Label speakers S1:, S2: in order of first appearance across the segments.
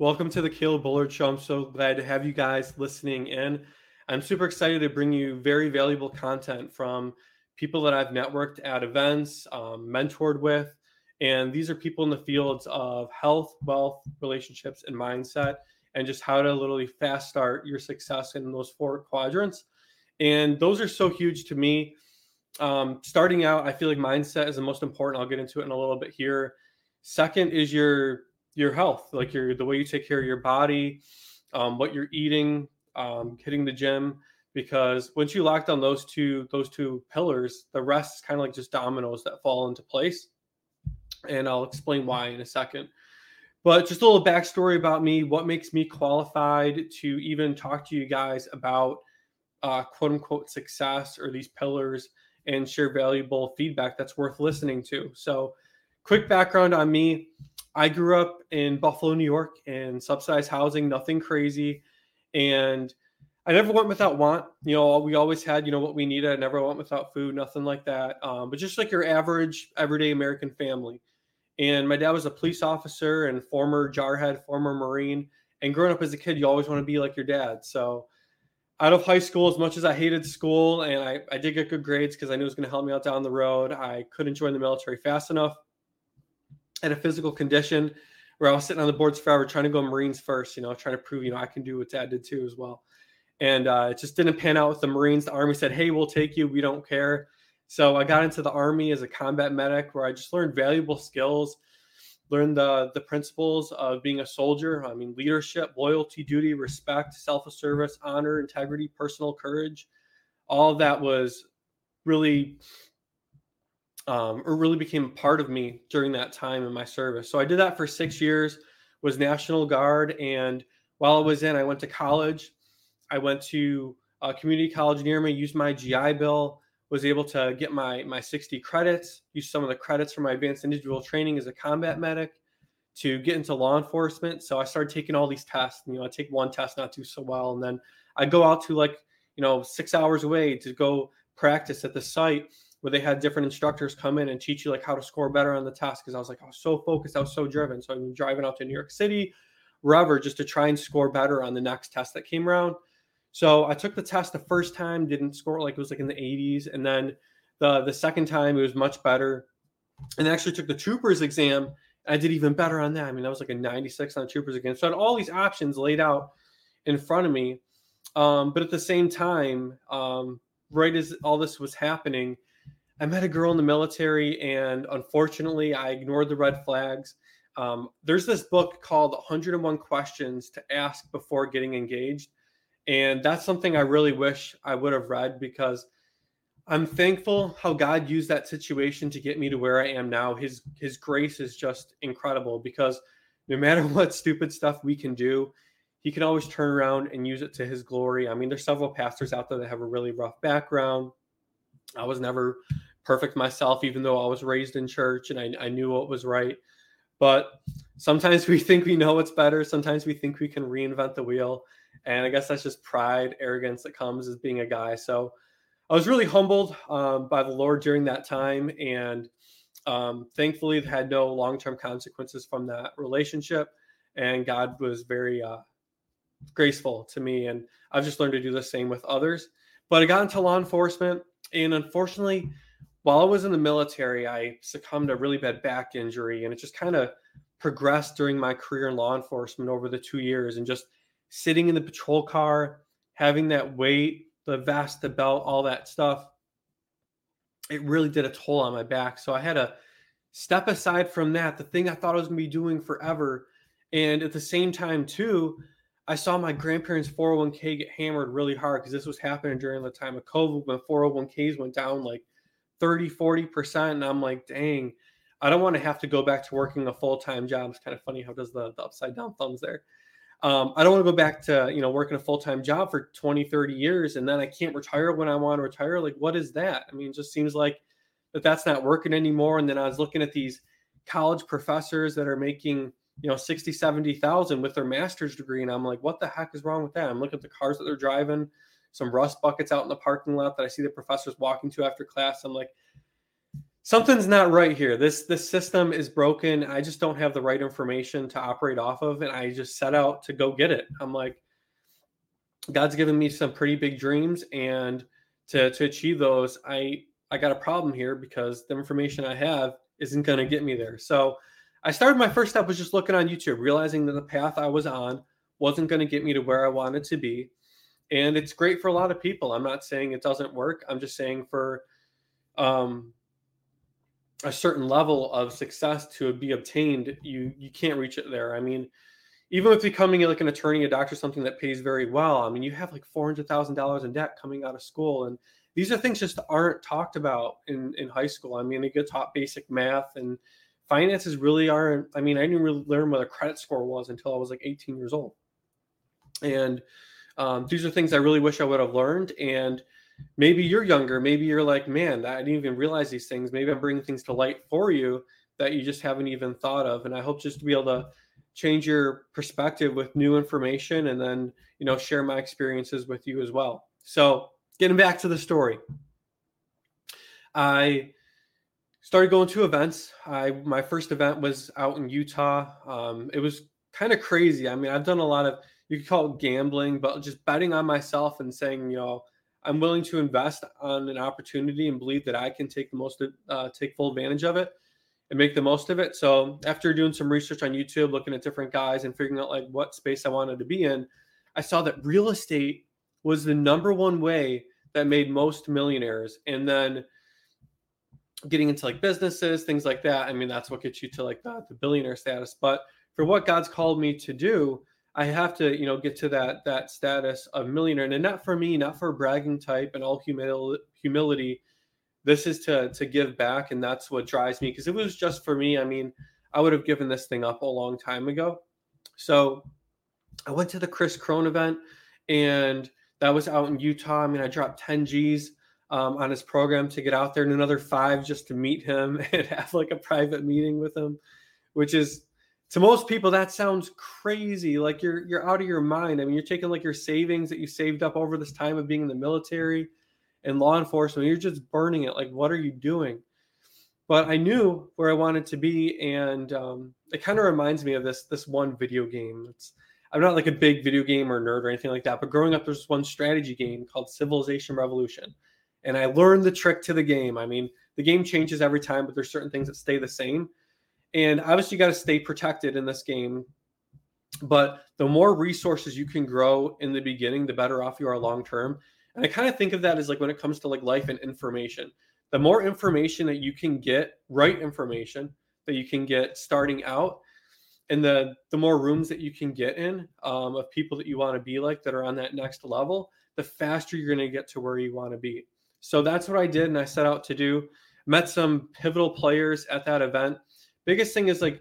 S1: Welcome to the Caleb Bullard Show. I'm so glad to have you guys listening in. I'm super excited to bring you very valuable content from people that I've networked at events, um, mentored with. And these are people in the fields of health, wealth, relationships, and mindset, and just how to literally fast start your success in those four quadrants. And those are so huge to me. Um, starting out, I feel like mindset is the most important. I'll get into it in a little bit here. Second is your your health, like your the way you take care of your body, um, what you're eating, um, hitting the gym. Because once you lock down those two those two pillars, the rest is kind of like just dominoes that fall into place. And I'll explain why in a second. But just a little backstory about me, what makes me qualified to even talk to you guys about uh, quote unquote success or these pillars and share valuable feedback that's worth listening to. So, quick background on me I grew up in Buffalo, New York, in subsidized housing, nothing crazy. And I never went without want. You know, we always had, you know, what we needed. I never went without food, nothing like that. Um, but just like your average, everyday American family. And my dad was a police officer and former jarhead, former Marine. And growing up as a kid, you always want to be like your dad. So out of high school, as much as I hated school and I, I did get good grades because I knew it was going to help me out down the road, I couldn't join the military fast enough at a physical condition where I was sitting on the boards forever trying to go Marines first, you know, trying to prove, you know, I can do what dad did too as well. And uh, it just didn't pan out with the Marines. The Army said, hey, we'll take you. We don't care. So I got into the Army as a combat medic where I just learned valuable skills, learned the, the principles of being a soldier. I mean, leadership, loyalty, duty, respect, self service, honor, integrity, personal courage. All that was really um, or really became a part of me during that time in my service. So I did that for six years, was National Guard, and while I was in, I went to college. I went to a community college near me, used my GI Bill, was able to get my my 60 credits, used some of the credits from my advanced individual training as a combat medic to get into law enforcement. So I started taking all these tests. You know, I take one test, not do so well, and then I go out to like you know six hours away to go practice at the site where they had different instructors come in and teach you like how to score better on the test because I was like I was so focused, I was so driven. So I'm driving out to New York City, wherever, just to try and score better on the next test that came around. So I took the test the first time, didn't score like it was like in the 80s, and then the the second time it was much better, and I actually took the troopers exam. I did even better on that. I mean, that was like a 96 on the troopers exam. So I had all these options laid out in front of me, um, but at the same time, um, right as all this was happening, I met a girl in the military, and unfortunately, I ignored the red flags. Um, there's this book called 101 Questions to Ask Before Getting Engaged. And that's something I really wish I would have read because I'm thankful how God used that situation to get me to where I am now. His his grace is just incredible because no matter what stupid stuff we can do, he can always turn around and use it to his glory. I mean, there's several pastors out there that have a really rough background. I was never perfect myself, even though I was raised in church and I, I knew what was right. But sometimes we think we know what's better. Sometimes we think we can reinvent the wheel. And I guess that's just pride, arrogance that comes as being a guy. So I was really humbled um, by the Lord during that time. And um, thankfully, had no long term consequences from that relationship. And God was very uh, graceful to me. And I've just learned to do the same with others. But I got into law enforcement. And unfortunately, while I was in the military, I succumbed to a really bad back injury, and it just kind of progressed during my career in law enforcement over the two years. And just sitting in the patrol car, having that weight, the vest, the belt, all that stuff, it really did a toll on my back. So I had to step aside from that, the thing I thought I was going to be doing forever. And at the same time, too, I saw my grandparents' 401k get hammered really hard because this was happening during the time of COVID when 401ks went down like 30, 40%. And I'm like, dang, I don't want to have to go back to working a full time job. It's kind of funny how does the, the upside down thumbs there. Um, I don't want to go back to, you know, working a full time job for 20, 30 years and then I can't retire when I want to retire. Like, what is that? I mean, it just seems like that that's not working anymore. And then I was looking at these college professors that are making, you know, 60, 70,000 with their master's degree. And I'm like, what the heck is wrong with that? I'm looking at the cars that they're driving some rust buckets out in the parking lot that I see the professors walking to after class. I'm like, something's not right here. This this system is broken. I just don't have the right information to operate off of, and I just set out to go get it. I'm like, God's given me some pretty big dreams, and to to achieve those, I I got a problem here because the information I have isn't going to get me there. So I started my first step was just looking on YouTube, realizing that the path I was on wasn't going to get me to where I wanted to be. And it's great for a lot of people. I'm not saying it doesn't work. I'm just saying for um, a certain level of success to be obtained, you you can't reach it there. I mean, even with becoming like an attorney, a doctor, something that pays very well. I mean, you have like four hundred thousand dollars in debt coming out of school, and these are things just aren't talked about in in high school. I mean, they get taught basic math and finances really aren't. I mean, I didn't really learn what a credit score was until I was like eighteen years old, and um, these are things I really wish I would have learned. And maybe you're younger. Maybe you're like, man, I didn't even realize these things. Maybe I'm bringing things to light for you that you just haven't even thought of. And I hope just to be able to change your perspective with new information and then, you know, share my experiences with you as well. So, getting back to the story, I started going to events. I my first event was out in Utah. Um, it was kind of crazy. I mean, I've done a lot of you could call it gambling, but just betting on myself and saying, you know, I'm willing to invest on an opportunity and believe that I can take the most uh, take full advantage of it and make the most of it. So after doing some research on YouTube, looking at different guys and figuring out like what space I wanted to be in, I saw that real estate was the number one way that made most millionaires. And then getting into like businesses, things like that. I mean, that's what gets you to like the, the billionaire status. But for what God's called me to do, I have to, you know, get to that that status of millionaire, and not for me, not for bragging type and all humil- humility. This is to to give back, and that's what drives me. Because if it was just for me, I mean, I would have given this thing up a long time ago. So I went to the Chris Crone event, and that was out in Utah. I mean, I dropped 10 G's um, on his program to get out there, and another five just to meet him and have like a private meeting with him, which is to most people that sounds crazy. Like you're you're out of your mind. I mean you're taking like your savings that you saved up over this time of being in the military and law enforcement you're just burning it. Like what are you doing? But i knew where i wanted to be and um, it kind of reminds me of this this one video game. It's i'm not like a big video game or nerd or anything like that but growing up there's one strategy game called civilization revolution and i learned the trick to the game. I mean the game changes every time but there's certain things that stay the same and obviously, you got to stay protected in this game. But the more resources you can grow in the beginning, the better off you are long term. And I kind of think of that as like when it comes to like life and information. The more information that you can get, right information that you can get starting out, and the the more rooms that you can get in um, of people that you want to be like that are on that next level, the faster you're going to get to where you want to be. So that's what I did, and I set out to do. Met some pivotal players at that event biggest thing is like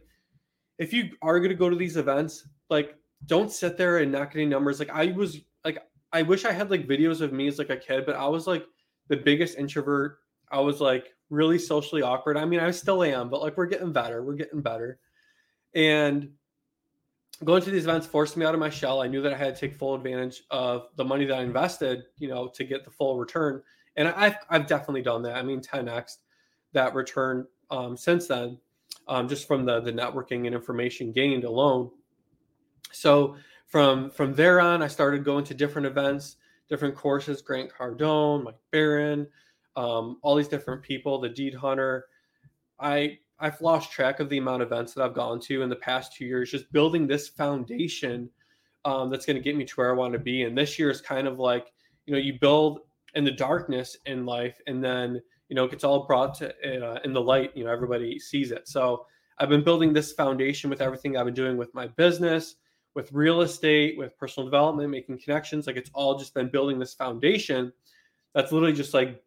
S1: if you are going to go to these events, like don't sit there and not getting numbers. Like I was like I wish I had like videos of me as like a kid, but I was like the biggest introvert. I was like really socially awkward. I mean, I still am, but like we're getting better. We're getting better. And going to these events forced me out of my shell. I knew that I had to take full advantage of the money that I invested, you know, to get the full return. And I've I've definitely done that. I mean, 10x that return um, since then um, just from the the networking and information gained alone. So from from there on, I started going to different events, different courses. Grant Cardone, Mike Barron, um, all these different people. The Deed Hunter. I I've lost track of the amount of events that I've gone to in the past two years. Just building this foundation um, that's going to get me to where I want to be. And this year is kind of like you know you build in the darkness in life, and then you know, it gets all brought to uh, in the light. You know, everybody sees it. So I've been building this foundation with everything I've been doing with my business, with real estate, with personal development, making connections. Like it's all just been building this foundation that's literally just like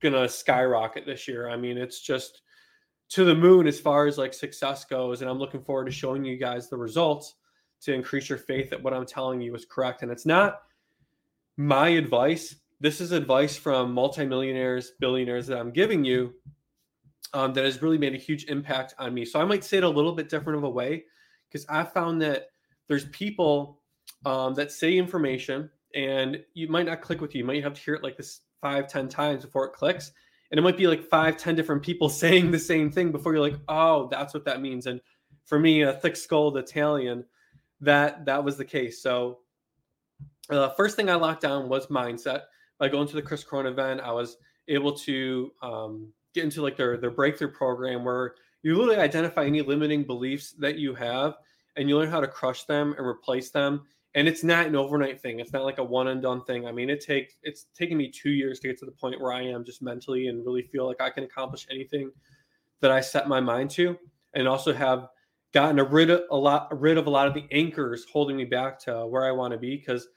S1: gonna skyrocket this year. I mean, it's just to the moon as far as like success goes. And I'm looking forward to showing you guys the results to increase your faith that what I'm telling you is correct. And it's not my advice this is advice from multimillionaires, billionaires that I'm giving you um, that has really made a huge impact on me. So I might say it a little bit different of a way because I found that there's people um, that say information and you might not click with you. You might have to hear it like this five, ten times before it clicks. and it might be like five, ten different people saying the same thing before you're like, oh, that's what that means. And for me, a thick-skulled Italian, that that was the case. So, uh, first thing I locked down was mindset. By going to the Chris Corona event, I was able to um, get into like their their breakthrough program where you literally identify any limiting beliefs that you have and you learn how to crush them and replace them. And it's not an overnight thing. It's not like a one and done thing. I mean it takes it's taken me two years to get to the point where i am just mentally and really feel like i can accomplish anything that i set my mind to. And also have gotten rid of a lot rid of a lot of the anchors holding me back to where i want to be because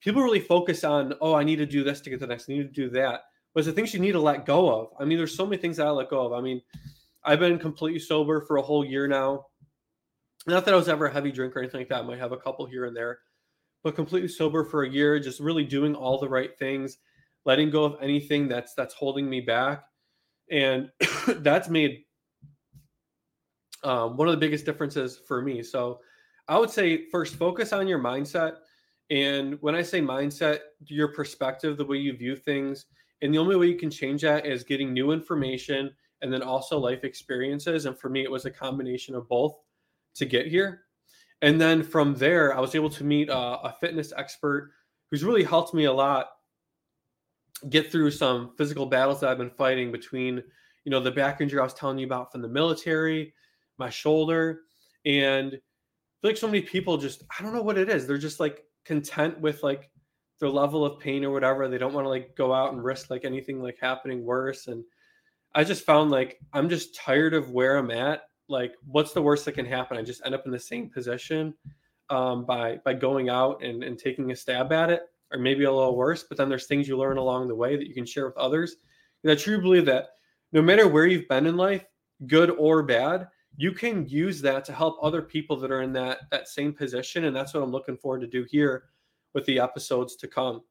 S1: people really focus on oh i need to do this to get the next i need to do that but the things you need to let go of. I mean there's so many things that i let go of. I mean i've been completely sober for a whole year now. Not that i was ever a heavy drinker or anything like that i might have a couple here and there but completely sober for a year, just really doing all the right things, letting go of anything that's that's holding me back, and that's made um, one of the biggest differences for me. So I would say first focus on your mindset, and when I say mindset, your perspective, the way you view things, and the only way you can change that is getting new information and then also life experiences. And for me, it was a combination of both to get here. And then from there, I was able to meet a, a fitness expert who's really helped me a lot get through some physical battles that I've been fighting between, you know, the back injury I was telling you about from the military, my shoulder, and like so many people just I don't know what it is. They're just like content with like their level of pain or whatever. They don't want to like go out and risk like anything like happening worse. And I just found like I'm just tired of where I'm at like what's the worst that can happen i just end up in the same position um, by by going out and, and taking a stab at it or maybe a little worse but then there's things you learn along the way that you can share with others and i truly believe that no matter where you've been in life good or bad you can use that to help other people that are in that that same position and that's what i'm looking forward to do here with the episodes to come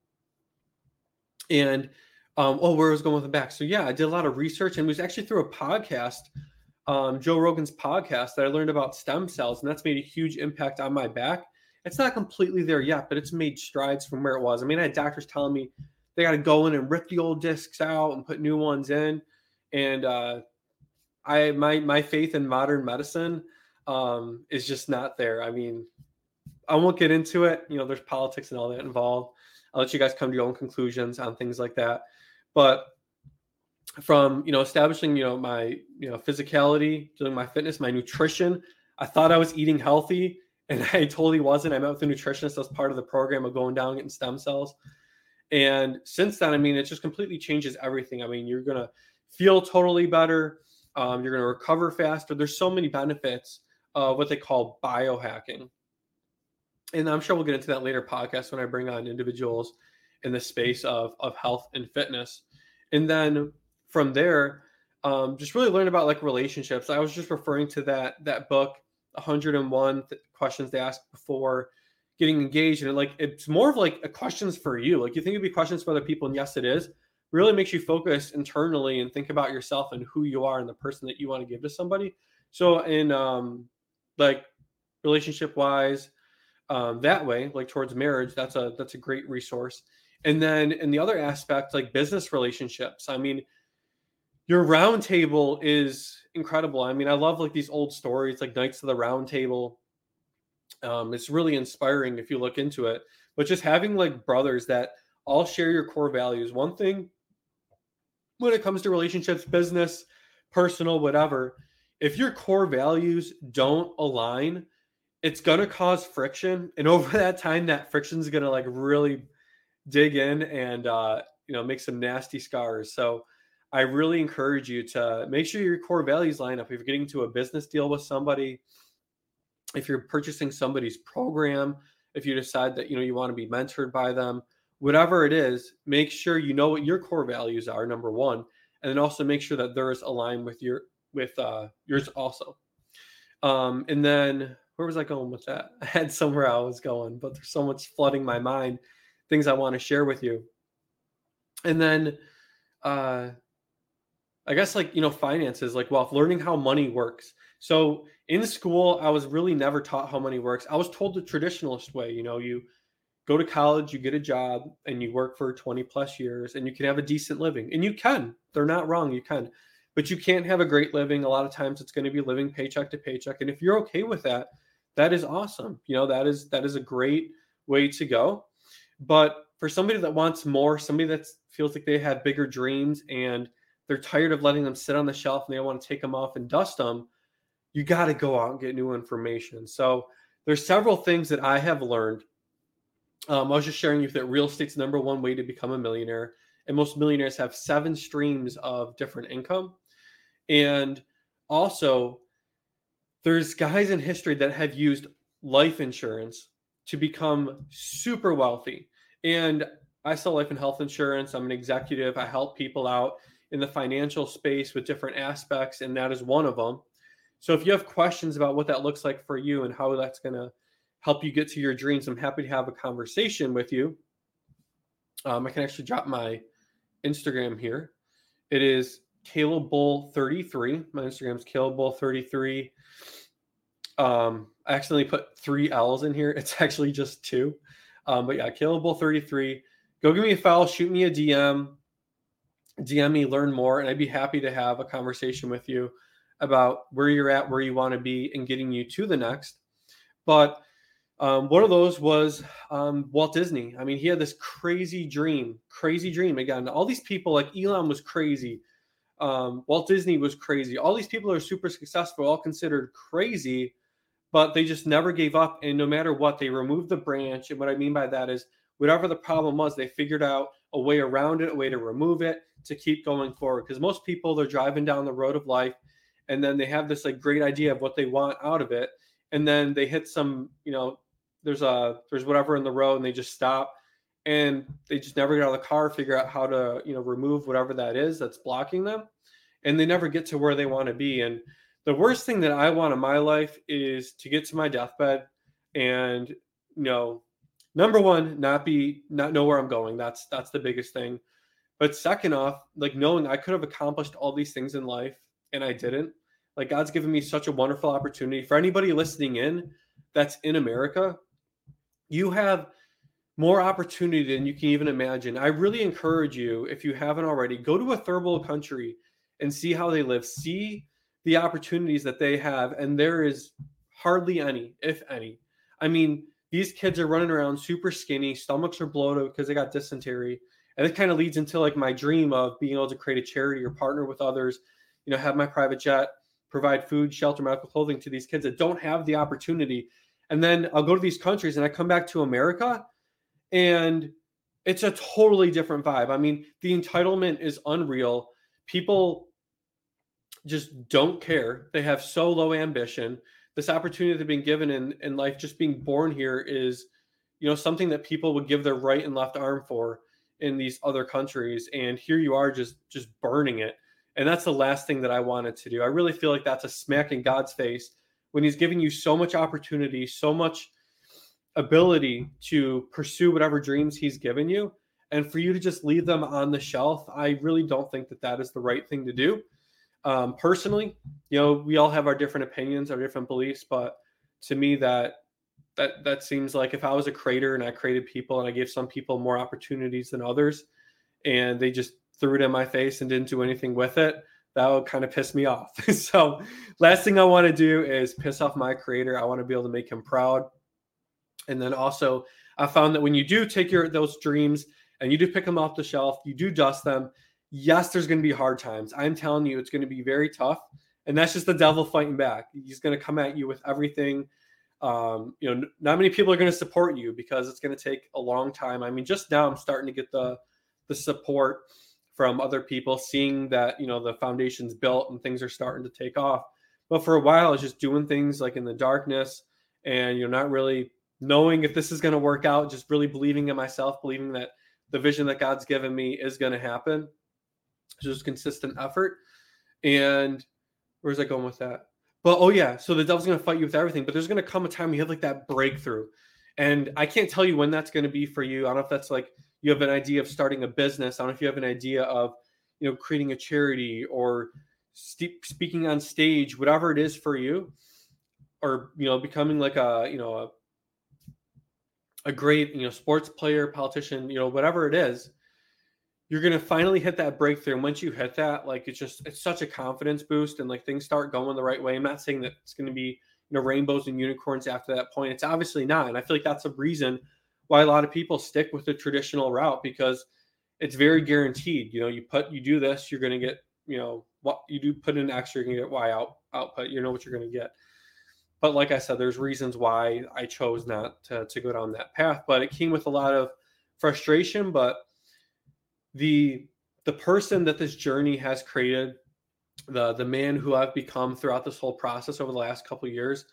S1: and um, oh where I was going with the back so yeah i did a lot of research and it was actually through a podcast um, Joe Rogan's podcast that I learned about stem cells, and that's made a huge impact on my back. It's not completely there yet, but it's made strides from where it was. I mean, I had doctors telling me they got to go in and rip the old discs out and put new ones in, and uh, I my my faith in modern medicine um, is just not there. I mean, I won't get into it. You know, there's politics and all that involved. I'll let you guys come to your own conclusions on things like that. But from you know establishing you know my you know physicality doing my fitness my nutrition i thought i was eating healthy and i totally wasn't i met with a nutritionist as part of the program of going down getting stem cells and since then i mean it just completely changes everything i mean you're gonna feel totally better um, you're gonna recover faster there's so many benefits of what they call biohacking and i'm sure we'll get into that later podcast when i bring on individuals in the space of, of health and fitness and then from there, um, just really learn about like relationships. I was just referring to that that book, 101 th- questions to ask before getting engaged, and like it's more of like a questions for you. Like you think it'd be questions for other people, and yes, it is. Really makes you focus internally and think about yourself and who you are and the person that you want to give to somebody. So in um, like relationship wise, um, that way, like towards marriage, that's a that's a great resource. And then in the other aspect, like business relationships, I mean your round table is incredible. I mean, I love like these old stories, like Knights of the Round Table. Um, it's really inspiring if you look into it. But just having like brothers that all share your core values. One thing when it comes to relationships, business, personal, whatever, if your core values don't align, it's gonna cause friction. And over that time, that friction is gonna like really dig in and uh, you know make some nasty scars. So I really encourage you to make sure your core values line up. If you're getting to a business deal with somebody, if you're purchasing somebody's program, if you decide that you know you want to be mentored by them, whatever it is, make sure you know what your core values are. Number one, and then also make sure that theirs align with your with uh, yours also. Um, and then where was I going with that? I had somewhere I was going, but there's so much flooding my mind, things I want to share with you. And then uh I guess like you know finances, like wealth, learning how money works. So in school, I was really never taught how money works. I was told the traditionalist way. You know, you go to college, you get a job, and you work for 20 plus years, and you can have a decent living. And you can. They're not wrong. You can. But you can't have a great living. A lot of times it's going to be living paycheck to paycheck. And if you're okay with that, that is awesome. You know, that is that is a great way to go. But for somebody that wants more, somebody that feels like they have bigger dreams and they're tired of letting them sit on the shelf and they want to take them off and dust them, you got to go out and get new information. So there's several things that I have learned um, I was just sharing you that real estate's number one way to become a millionaire, and most millionaires have seven streams of different income. And also, there's guys in history that have used life insurance to become super wealthy. And I sell life and health insurance. I'm an executive. I help people out in the financial space with different aspects, and that is one of them. So if you have questions about what that looks like for you and how that's going to help you get to your dreams, I'm happy to have a conversation with you. Um, I can actually drop my Instagram here. It is Caleb Bull 33. My Instagram is Caleb Bull 33. Um, I accidentally put three L's in here. It's actually just two. Um, but yeah, Caleb Bull 33. Go give me a file, shoot me a DM, DM me, learn more, and I'd be happy to have a conversation with you about where you're at, where you want to be, and getting you to the next. But um, one of those was um, Walt Disney. I mean, he had this crazy dream, crazy dream. Again, all these people, like Elon was crazy. Um, Walt Disney was crazy. All these people are super successful, all considered crazy, but they just never gave up. And no matter what, they removed the branch. And what I mean by that is, whatever the problem was, they figured out a way around it, a way to remove it, to keep going forward. Because most people, they're driving down the road of life, and then they have this like great idea of what they want out of it, and then they hit some, you know, there's a there's whatever in the road and they just stop and they just never get out of the car figure out how to you know remove whatever that is that's blocking them. And they never get to where they want to be. And the worst thing that i want in my life is to get to my deathbed and you know number one not be not know where i'm going. That's that's the biggest thing. But second off like knowing i could have accomplished all these things in life and i didn't like god's given me such a wonderful opportunity. For anybody listening in that's in america you have more opportunity than you can even imagine. I really encourage you, if you haven't already, go to a third world country and see how they live. See the opportunities that they have, and there is hardly any, if any. I mean, these kids are running around super skinny, stomachs are bloated because they got dysentery. And it kind of leads into like my dream of being able to create a charity or partner with others, you know, have my private jet, provide food, shelter, medical clothing to these kids that don't have the opportunity and then I'll go to these countries and I come back to America and it's a totally different vibe. I mean, the entitlement is unreal. People just don't care. They have so low ambition. This opportunity that they've been given in, in life, just being born here, is you know something that people would give their right and left arm for in these other countries. And here you are, just just burning it. And that's the last thing that I wanted to do. I really feel like that's a smack in God's face when he's giving you so much opportunity, so much ability to pursue whatever dreams he's given you, and for you to just leave them on the shelf, I really don't think that that is the right thing to do. Um, personally, you know, we all have our different opinions, our different beliefs, but to me, that that that seems like if I was a creator and I created people and I gave some people more opportunities than others, and they just threw it in my face and didn't do anything with it, that would kind of piss me off. so, last thing I want to do is piss off my creator. I want to be able to make him proud. And then also, I found that when you do take your those dreams and you do pick them off the shelf, you do dust them. Yes, there's going to be hard times. I'm telling you, it's going to be very tough, and that's just the devil fighting back. He's going to come at you with everything. Um, you know, not many people are going to support you because it's going to take a long time. I mean, just now I'm starting to get the the support from other people, seeing that you know the foundation's built and things are starting to take off. But for a while, I was just doing things like in the darkness, and you're not really knowing if this is going to work out. Just really believing in myself, believing that the vision that God's given me is going to happen. it's Just consistent effort. And where's I going with that? But oh yeah, so the devil's going to fight you with everything, but there's going to come a time you have like that breakthrough. And I can't tell you when that's going to be for you. I don't know if that's like you have an idea of starting a business. I don't know if you have an idea of, you know, creating a charity or st- speaking on stage, whatever it is for you, or you know, becoming like a you know a a great, you know, sports player, politician, you know, whatever it is, you're to finally hit that breakthrough. And once you hit that, like it's just, it's such a confidence boost and like things start going the right way. I'm not saying that it's to be, you know, rainbows and unicorns after that point. It's obviously not. And I feel like that's a reason why a lot of people stick with the traditional route because it's very guaranteed. You know, you put, you do this, you're going to get, you know, what you do put in X, you're going to get Y out output. You know what you're going to get. But like I said, there's reasons why I chose not to, to go down that path. But it came with a lot of frustration. But the the person that this journey has created, the the man who I've become throughout this whole process over the last couple years,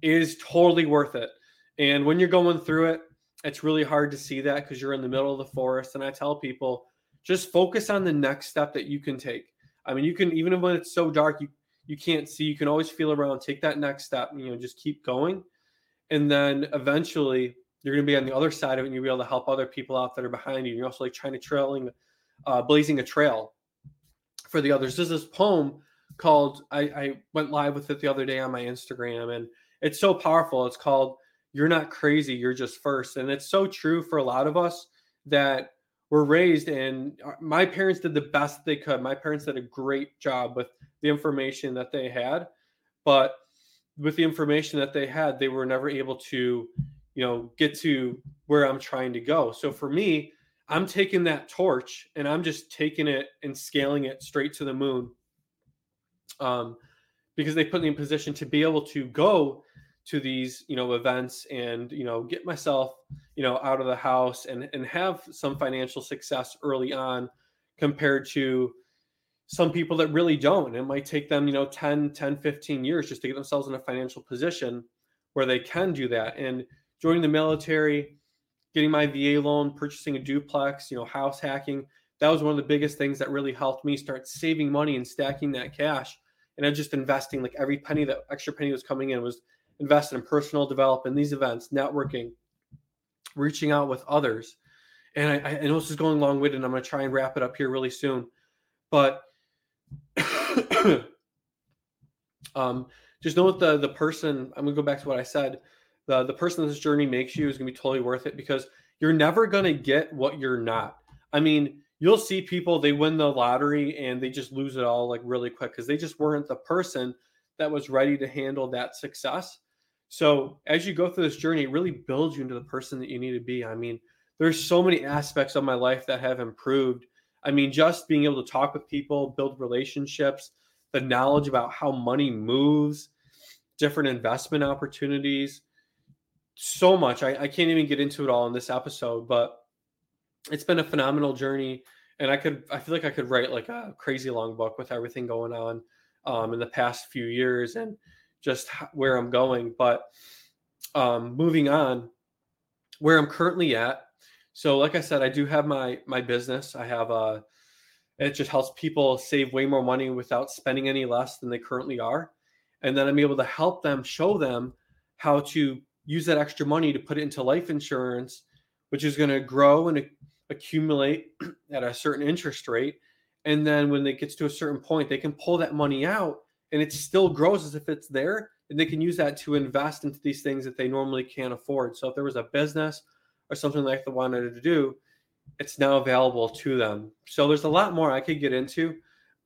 S1: is totally worth it. And when you're going through it, it's really hard to see that because you're in the middle of the forest. And I tell people, just focus on the next step that you can take. I mean, you can even when it's so dark, you you can't see, you can always feel around, take that next step, you know, just keep going. And then eventually you're going to be on the other side of it and you'll be able to help other people out that are behind you. And you're also like trying to trailing, uh, blazing a trail for the others. There's this poem called, I, I went live with it the other day on my Instagram and it's so powerful. It's called, You're Not Crazy, You're Just First. And it's so true for a lot of us that were raised and my parents did the best they could. My parents did a great job with the information that they had, but with the information that they had, they were never able to, you know, get to where I'm trying to go. So for me, I'm taking that torch and I'm just taking it and scaling it straight to the moon. Um, because they put me in position to be able to go to these, you know, events and, you know, get myself, you know, out of the house and and have some financial success early on compared to some people that really don't. It might take them, you know, 10, 10, 15 years just to get themselves in a financial position where they can do that. And joining the military, getting my VA loan, purchasing a duplex, you know, house hacking, that was one of the biggest things that really helped me start saving money and stacking that cash. And I'm just investing like every penny that extra penny was coming in was invested in personal development, these events, networking, reaching out with others. And I, I know this is going long winded, and I'm going to try and wrap it up here really soon. But um, just know that the the person I'm gonna go back to what I said. The the person this journey makes you is gonna be totally worth it because you're never gonna get what you're not. I mean, you'll see people they win the lottery and they just lose it all like really quick because they just weren't the person that was ready to handle that success. So as you go through this journey, it really builds you into the person that you need to be. I mean, there's so many aspects of my life that have improved I mean, just being able to talk with people, build relationships, the knowledge about how money moves, different investment opportunities, so much. I, I can't even get into it all in this episode, but it's been a phenomenal journey. And I could, I feel like I could write like a crazy long book with everything going on um, in the past few years and just where I'm going. But um, moving on, where I'm currently at, so, like I said, I do have my my business. I have a. Uh, it just helps people save way more money without spending any less than they currently are, and then I'm able to help them show them how to use that extra money to put it into life insurance, which is going to grow and accumulate at a certain interest rate. And then when it gets to a certain point, they can pull that money out and it still grows as if it's there. And they can use that to invest into these things that they normally can't afford. So if there was a business or something like they wanted to do, it's now available to them. So there's a lot more I could get into,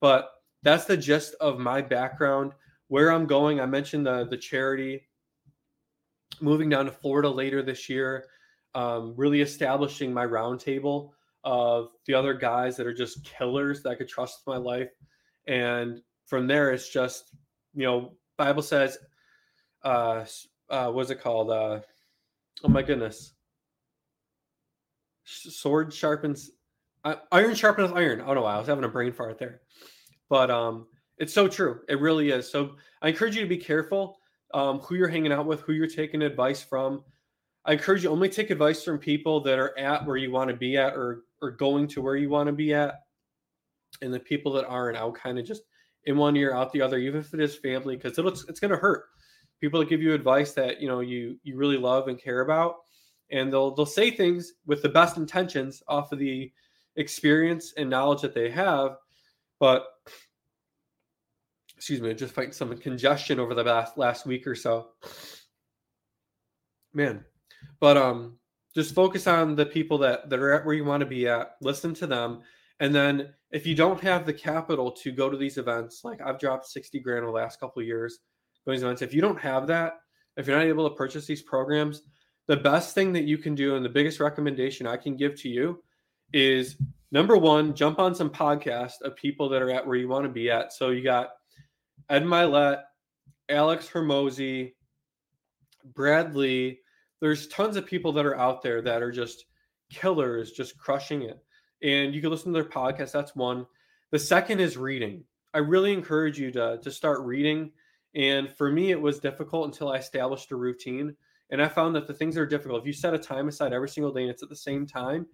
S1: but that's the gist of my background. Where I'm going, I mentioned the the charity, moving down to Florida later this year, um, really establishing my roundtable of the other guys that are just killers that I could trust with my life, and from there it's just you know Bible says, uh, uh, what's it called? Uh, oh my goodness, sword sharpens uh, iron sharpens iron. Oh no, I was having a brain fart there, but um, it's so true. It really is. So I encourage you to be careful um, who you're hanging out with, who you're taking advice from. I encourage you only take advice from people that are at where you want to be at, or or going to where you want to be at, and the people that aren't, I'll kind of just in one ear out the other, even if it is family, because it'll it's going to hurt. People that give you advice that you know you you really love and care about and they'll they'll say things with the best intentions off of the experience and knowledge that they have but excuse me just fighting some congestion over the last last week or so man but um just focus on the people that that are at where you want to be at. Listen to them, and then if you don't have the capital to go to these events, like I've dropped sixty grand in the last couple of years going to events. If you don't have that, if you're not able to purchase these programs, the best thing that you can do and the biggest recommendation I can give to you is number one, jump on some podcasts of people that are at where you want to be at. So you got Ed Mylett, Alex Hormozi, Brad Lea. There's tons of people that are out there that are just killers, just crushing it. And you can listen to their podcast. That's one. The second is reading. I really encourage you to, to start reading. And for me, it was difficult until I established a routine. And I found that the things that are difficult, if you set a time aside every single day and it's at the same time,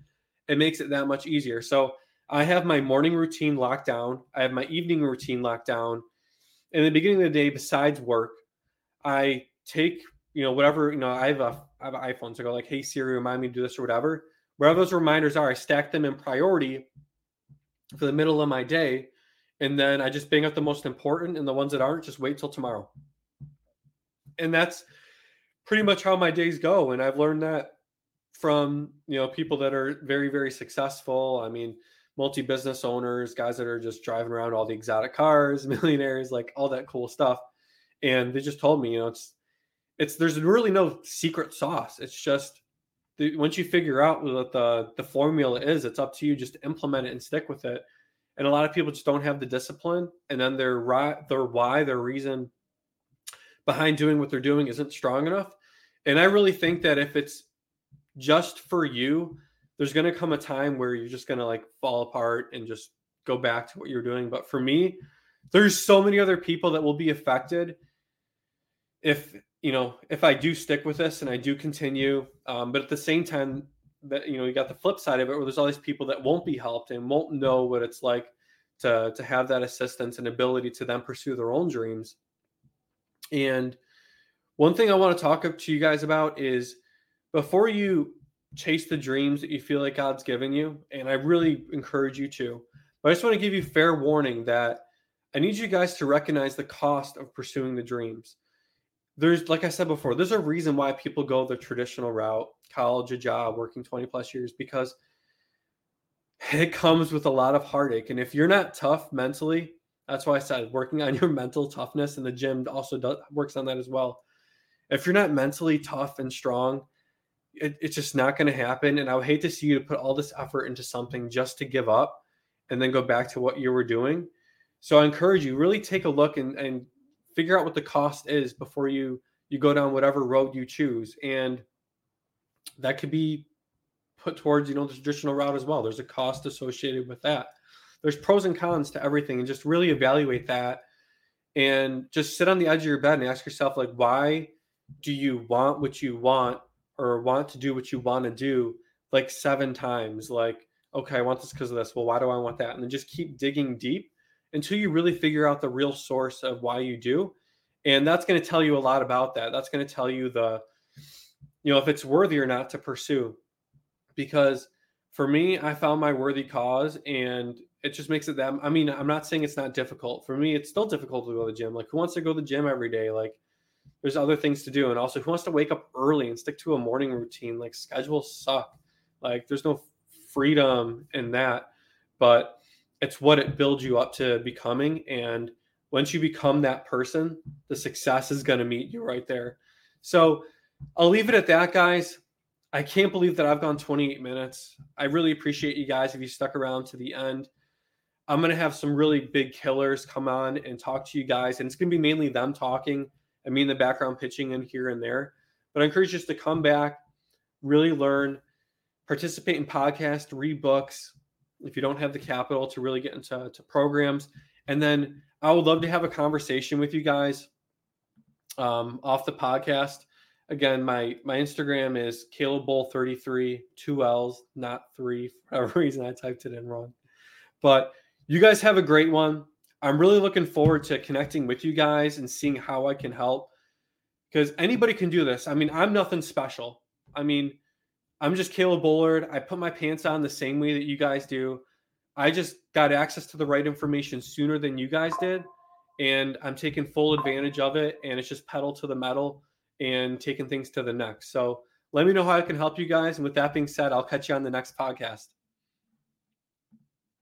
S1: it makes it that much easier. So I have my morning routine locked down. I have my evening routine locked down. In the beginning of the day, besides work, I take, you know, whatever, you know, I have a I have an iPhone. So I go like, hey Siri, remind me to do this or whatever. Wherever those reminders are, I stack them in priority for the middle of my day. And then I just bang up the most important and the ones that aren't, just wait till tomorrow. And that's pretty much how my days go. And I've learned that from you know people that are very very successful i mean multi-business owners guys that are just driving around all the exotic cars millionaires like all that cool stuff and they just told me you know it's it's there's really no secret sauce it's just the, once you figure out what the the formula is it's up to you. Just to implement it and stick with it. And a lot of people just don't have the discipline and then their their why their reason behind doing what they're doing isn't strong enough. And i really think that if it's just for you, there's going to come a time where you're just going to like fall apart and just go back to what you're doing. But for me, there's so many other people that will be affected if you know if I do stick with this and I do continue. Um, but at the same time, that you know you got the flip side of it where there's all these people that won't be helped and won't know what it's like to to have that assistance and ability to then pursue their own dreams. And one thing I want to talk to you guys about is before you chase the dreams that you feel like God's given you, and I really encourage you to, but I just want to give you fair warning that I need you guys to recognize the cost of pursuing the dreams. There's, like I said before, there's a reason why people go the traditional route, college, a job, working 20 plus years, because it comes with a lot of heartache. And if you're not tough mentally, that's why I said working on your mental toughness, and the gym also does, works on that as well. If you're not mentally tough and strong, it, it's just not going to happen. And I would hate to see you put all this effort into something just to give up and then go back to what you were doing. So I encourage you really take a look and, and figure out what the cost is before you you go down whatever road you choose. And that could be put towards, you know, the traditional route as well. There's a cost associated with that. There's pros and cons to everything and just really evaluate that and just sit on the edge of your bed and ask yourself like why do you want what you want or want to do what you want to do like seven times like okay i want this because of this well why do i want that and then just keep digging deep until you really figure out the real source of why you do. And that's going to tell you a lot about that. That's going to tell you the you know if it's worthy or not to pursue. Because for me i found my worthy cause and it just makes it that i mean i'm not saying it's not difficult. For me it's still difficult to go to the gym. Like who wants to go to the gym every day? Like there's other things to do. And also, who wants to wake up early and stick to a morning routine? Like, schedules suck. Like, there's no freedom in that, but it's what it builds you up to becoming. And once you become that person, the success is going to meet you right there. So I'll leave it at that, guys. I can't believe that I've gone 28 minutes. I really appreciate you guys if you stuck around to the end. I'm going to have some really big killers come on and talk to you guys. And it's going to be mainly them talking and me in the background pitching in here and there. But I encourage you just to come back, really learn, participate in podcasts, read books. If you don't have the capital to really get into to programs, and then I would love to have a conversation with you guys um, off the podcast. Again, my my Instagram is Caleb Bull 33, two L's, not three. For whatever reason, I typed it in wrong. But you guys have a great one. I'm really looking forward to connecting with you guys and seeing how I can help because anybody can do this. I mean, I'm nothing special. I mean, I'm just Caleb Bullard. I put my pants on the same way that you guys do. I just got access to the right information sooner than you guys did. And I'm taking full advantage of it. And it's just pedal to the metal and taking things to the next. So let me know how I can help you guys. And with that being said, I'll catch you on the next podcast.